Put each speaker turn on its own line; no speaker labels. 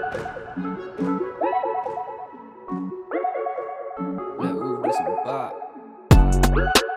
That ooh, that's a bop.